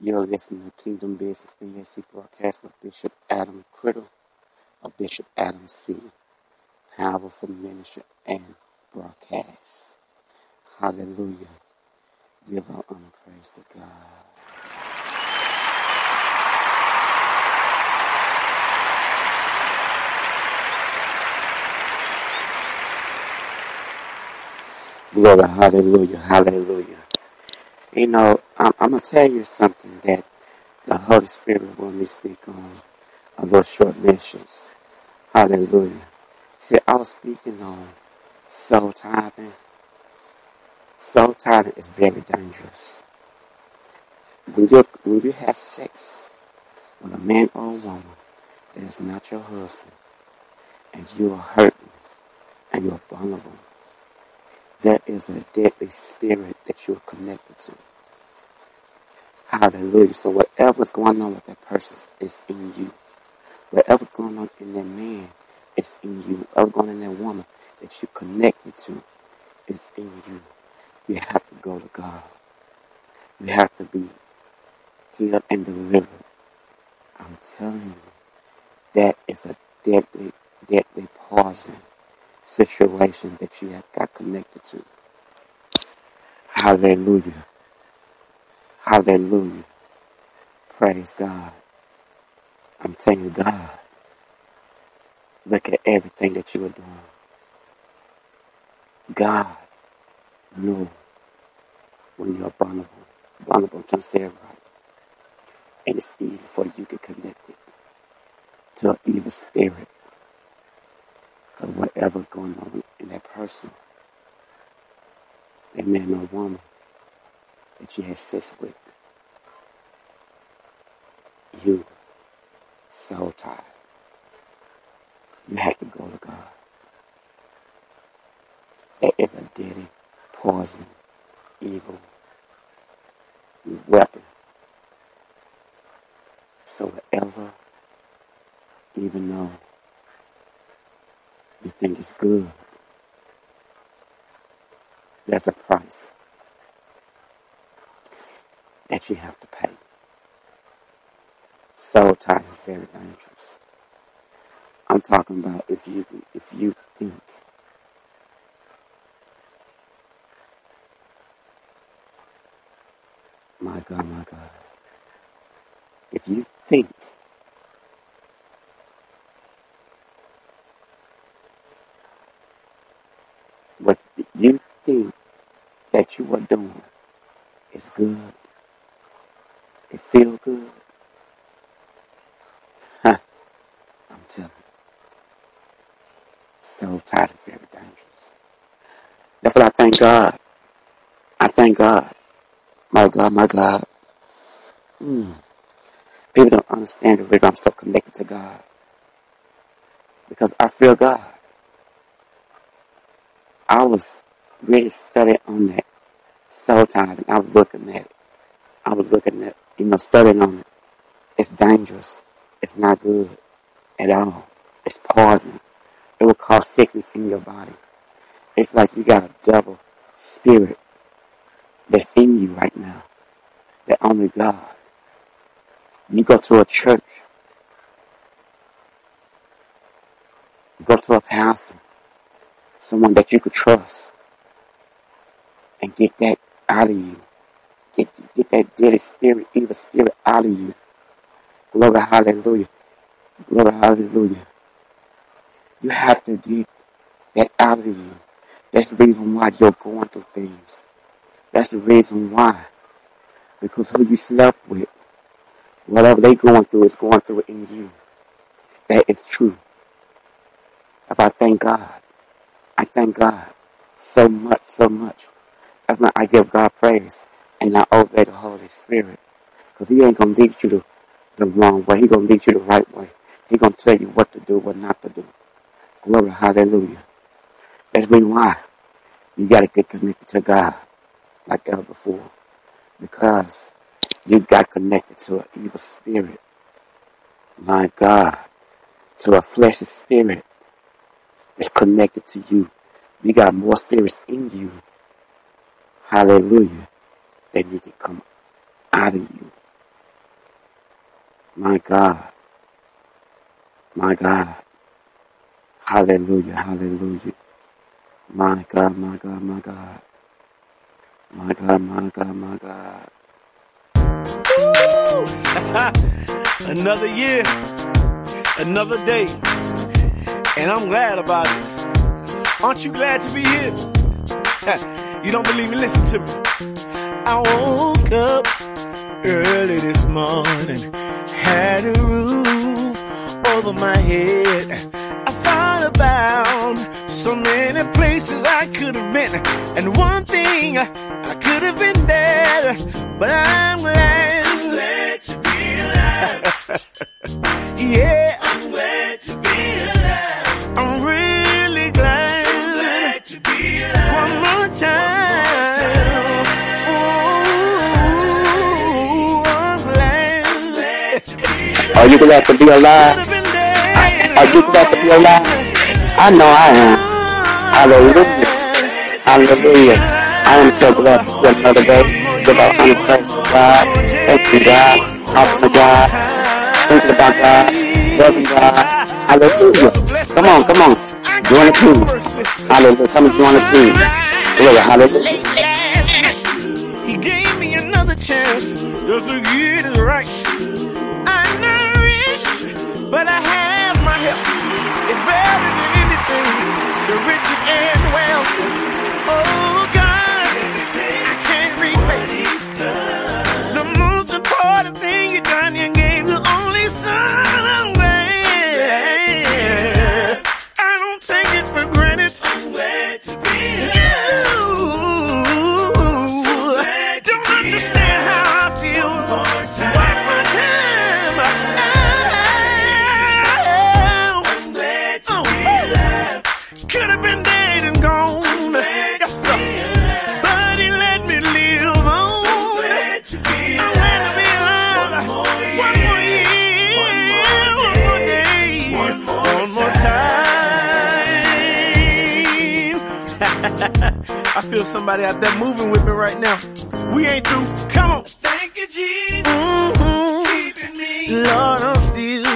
You're listening to Kingdom Business BAC broadcast with Bishop Adam Criddle of Bishop Adam C. Powerful ministry and broadcast. Hallelujah. Give our honor praise to God. Glory, hallelujah, hallelujah. You know, I'm, I'm going to tell you something that the Holy Spirit will me speak on, on those short mentions. Hallelujah. See, I was speaking on soul tying. Soul tying is very dangerous. When you, when you have sex with a man or a woman that is not your husband, and you are hurting, and you are vulnerable, there is a deadly spirit that you're connected to. Hallelujah. So whatever's going on with that person is in you. Whatever's going on in that man is in you. Whatever's going on in that woman that you're connected to is in you. You have to go to God. You have to be healed and delivered. I'm telling you, that is a deadly, deadly poison situation that you have got connected to. Hallelujah. Hallelujah. Praise God. I'm telling you, God, look at everything that you are doing. God knew when you're vulnerable. Vulnerable, to say right. And it's easy for you to connect it to an evil spirit because whatever's going on in that person, that man or woman that you had sex with, you so tired. You have go to God. That is a deadly, poison, evil weapon. So whatever, even though you think it's good. There's a price that you have to pay. So tired is very dangerous. I'm talking about if you if you think my God, my God. If you think what you think that you are doing is good, it feel good, huh, I'm telling you, so tired of very dangerous. Therefore I thank God. I thank God. My God, my God. Mm. People don't understand the reason I'm so connected to God. Because I feel God. I was really studying on that soul time and I was looking at it. I was looking at, you know, studying on it. It's dangerous. It's not good at all. It's poison. It will cause sickness in your body. It's like you got a devil spirit that's in you right now that only God. You go to a church, go to a pastor, someone that you could trust, and get that out of you. Get, get that dirty spirit, evil spirit out of you. Glory, hallelujah. Glory, hallelujah. You have to get that out of you. That's the reason why you're going through things. That's the reason why. Because who you slept with, whatever they going through is going through it in you. That is true. If I thank God, I thank God so much, so much. I give God praise and I obey the Holy Spirit. Because He ain't going to lead you the, the wrong way. He going to lead you the right way. He going to tell you what to do, what not to do. Glory, hallelujah. That's the why you got to get connected to God like ever before. Because you got connected to an evil spirit. My God. To a fleshy spirit that's connected to you. You got more spirits in you. Hallelujah. That need to come out of you. My God. My God. Hallelujah. Hallelujah. My God, my God, my God. My God, my God, my God. another year, another day, and I'm glad about it. Aren't you glad to be here? you don't believe me? Listen to me. I woke up early this morning, had a roof over my head. I thought about so many places I could have been, and one thing I could have been dead, but I'm glad. I'm glad to be alive. yeah, I'm glad to be alive. Are you glad to be alive? Could have you glad to be alive? I know I am. Hallelujah. Hallelujah. I am so glad to see another day. Give our honor praise to God. Thank you, God. Talking to God. Thinking about God. Loving God. Hallelujah. Come on, come on. Join the team. Hallelujah. Come and join the team. Glory, hallelujah. He gave me another chance just to get it right. But I have my help. It's better than anything, the riches and wealth. Oh I feel somebody out there moving with me right now. We ain't through. Come on. Thank you, Jesus. Mhm. Keeping me Lord, I'm still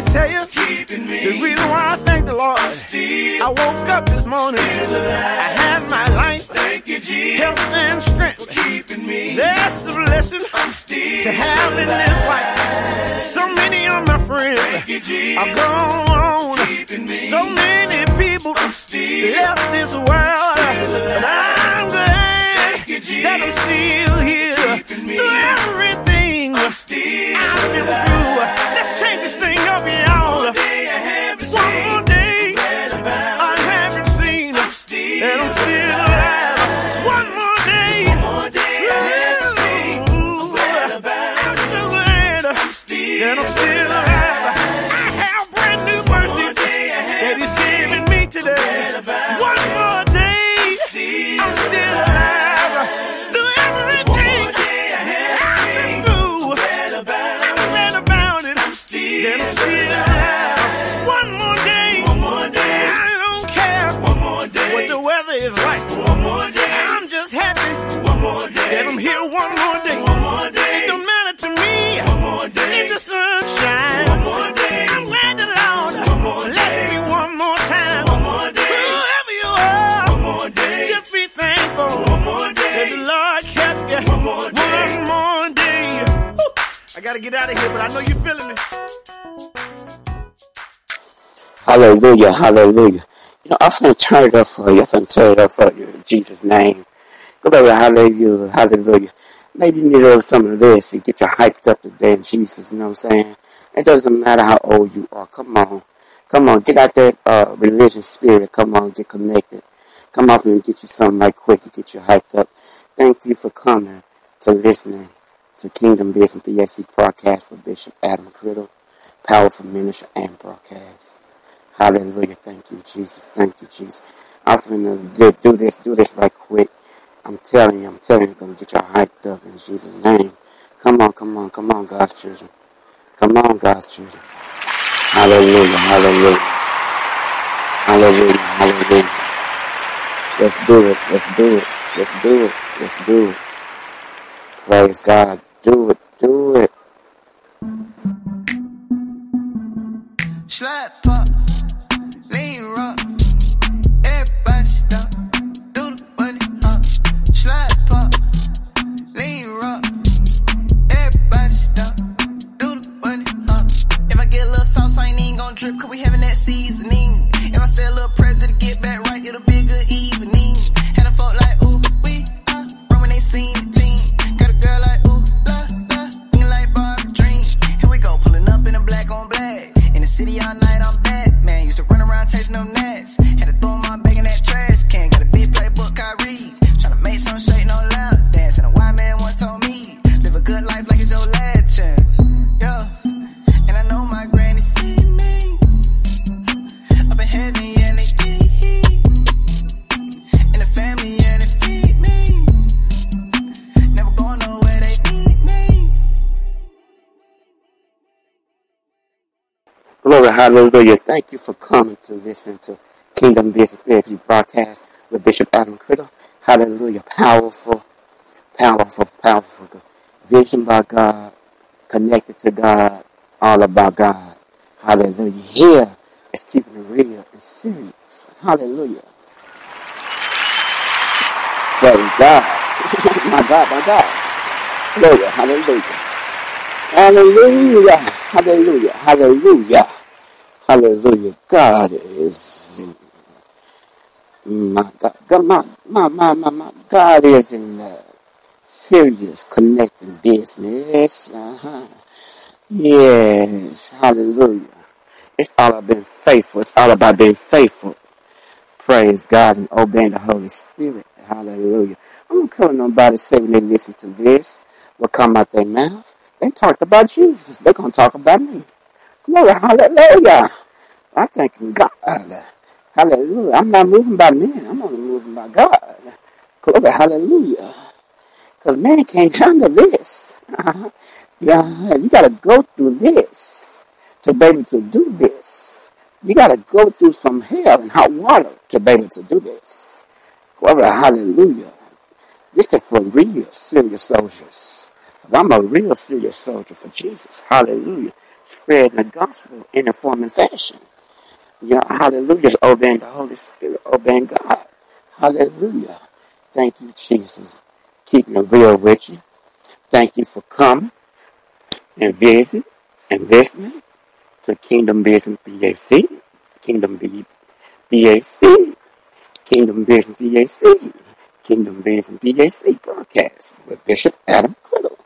Me tell you the reason why I thank the Lord. I woke up this morning. I had my life, you, health, and strength. That's a blessing to have in this life. So many of my friends are gone. So many people left this world. But I'm glad that I'm still here. Through everything I've been through. That I'm still out of here, but I know you're feeling me. Hallelujah, hallelujah. You know, I'm to turn it up for you. I'm to turn it up for you in Jesus' name. Glory, hallelujah, hallelujah. Maybe you need a little some of this to get you hyped up today in Jesus, you know what I'm saying? It doesn't matter how old you are. Come on. Come on, get out that uh, religious spirit. Come on, get connected. Come up and get you something right quick to get you hyped up. Thank you for coming to listening to Kingdom Business BAC broadcast with Bishop Adam Criddle, powerful minister and broadcast. Hallelujah. Thank you, Jesus. Thank you, Jesus. I'm finna do, this, do this right quick. I'm telling you, I'm telling you, gonna get y'all hyped up in Jesus' name. Come on, come on, come on, God's children. Come on, God's children. Hallelujah, hallelujah. Hallelujah, hallelujah. Let's do it, let's do it, let's do it, let's do it. Praise God. Do it, do it. Slap up, lean rock, everybody do the. Slap pop, lean rock, everybody do the. If I get a little sauce, I ain't even gon' drip, cause we having that seasoning. If I say a little prayer to get back right, hallelujah. Thank you for coming to listen to Kingdom Business Therapy broadcast with Bishop Adam Criddle. Hallelujah. Powerful, powerful, powerful. The Vision by God, connected to God, all about God. Hallelujah. Here is keeping it real and serious. Hallelujah. Praise God. my God, my God. Glory, hallelujah. Hallelujah. Hallelujah. Hallelujah. Hallelujah. God is my God. My, my, my, my, God is in uh, serious connecting business. Uh-huh. Yes. Hallelujah. It's all about being faithful. It's all about being faithful. Praise God and obeying the Holy Spirit. Hallelujah. I don't care what nobody say when they listen to this. What come out their mouth. They talked about Jesus. They're to talk about me. Glory, hallelujah. I thank God. Hallelujah. I'm not moving by man. I'm only moving by God. Glory, hallelujah. Because man can't handle this. yeah, you got to go through this to be able to do this. You got to go through some hell and hot water to be able to do this. Glory, hallelujah. This is for real serious soldiers. I'm a real serious soldier for Jesus. Hallelujah. Spreading the gospel in a form and fashion. You know, hallelujah. Obeying the Holy Spirit, obeying God. Hallelujah. Thank you, Jesus. Keeping it real with you. Thank you for coming and visit and listening to Kingdom Business BAC. Kingdom B- BAC. Kingdom Business BAC. Kingdom Business BAC broadcast with Bishop Adam Criddle.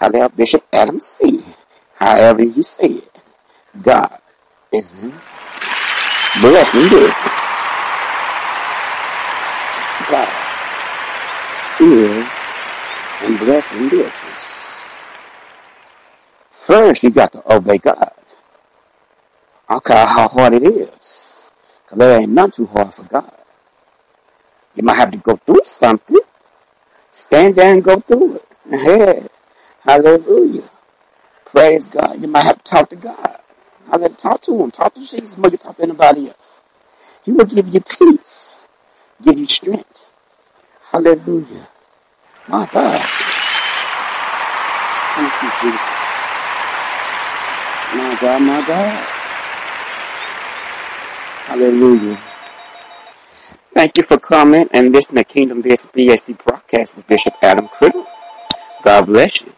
However, Bishop Adam C. However you say it. God is in blessing business. God is in blessing business. First, you got to obey God. I don't care how hard it is. Because there ain't nothing too hard for God. You might have to go through something. Stand there and go through it. Hey, Hallelujah. Praise God. You might have to talk to God. I got to talk to him. Talk to Jesus more than you talk to anybody else. He will give you peace, give you strength. Hallelujah. My God. Thank you, Jesus. My God, my God. Hallelujah. Thank you for coming and listening to Kingdom Business BAC broadcast with Bishop Adam Criddle. God bless you.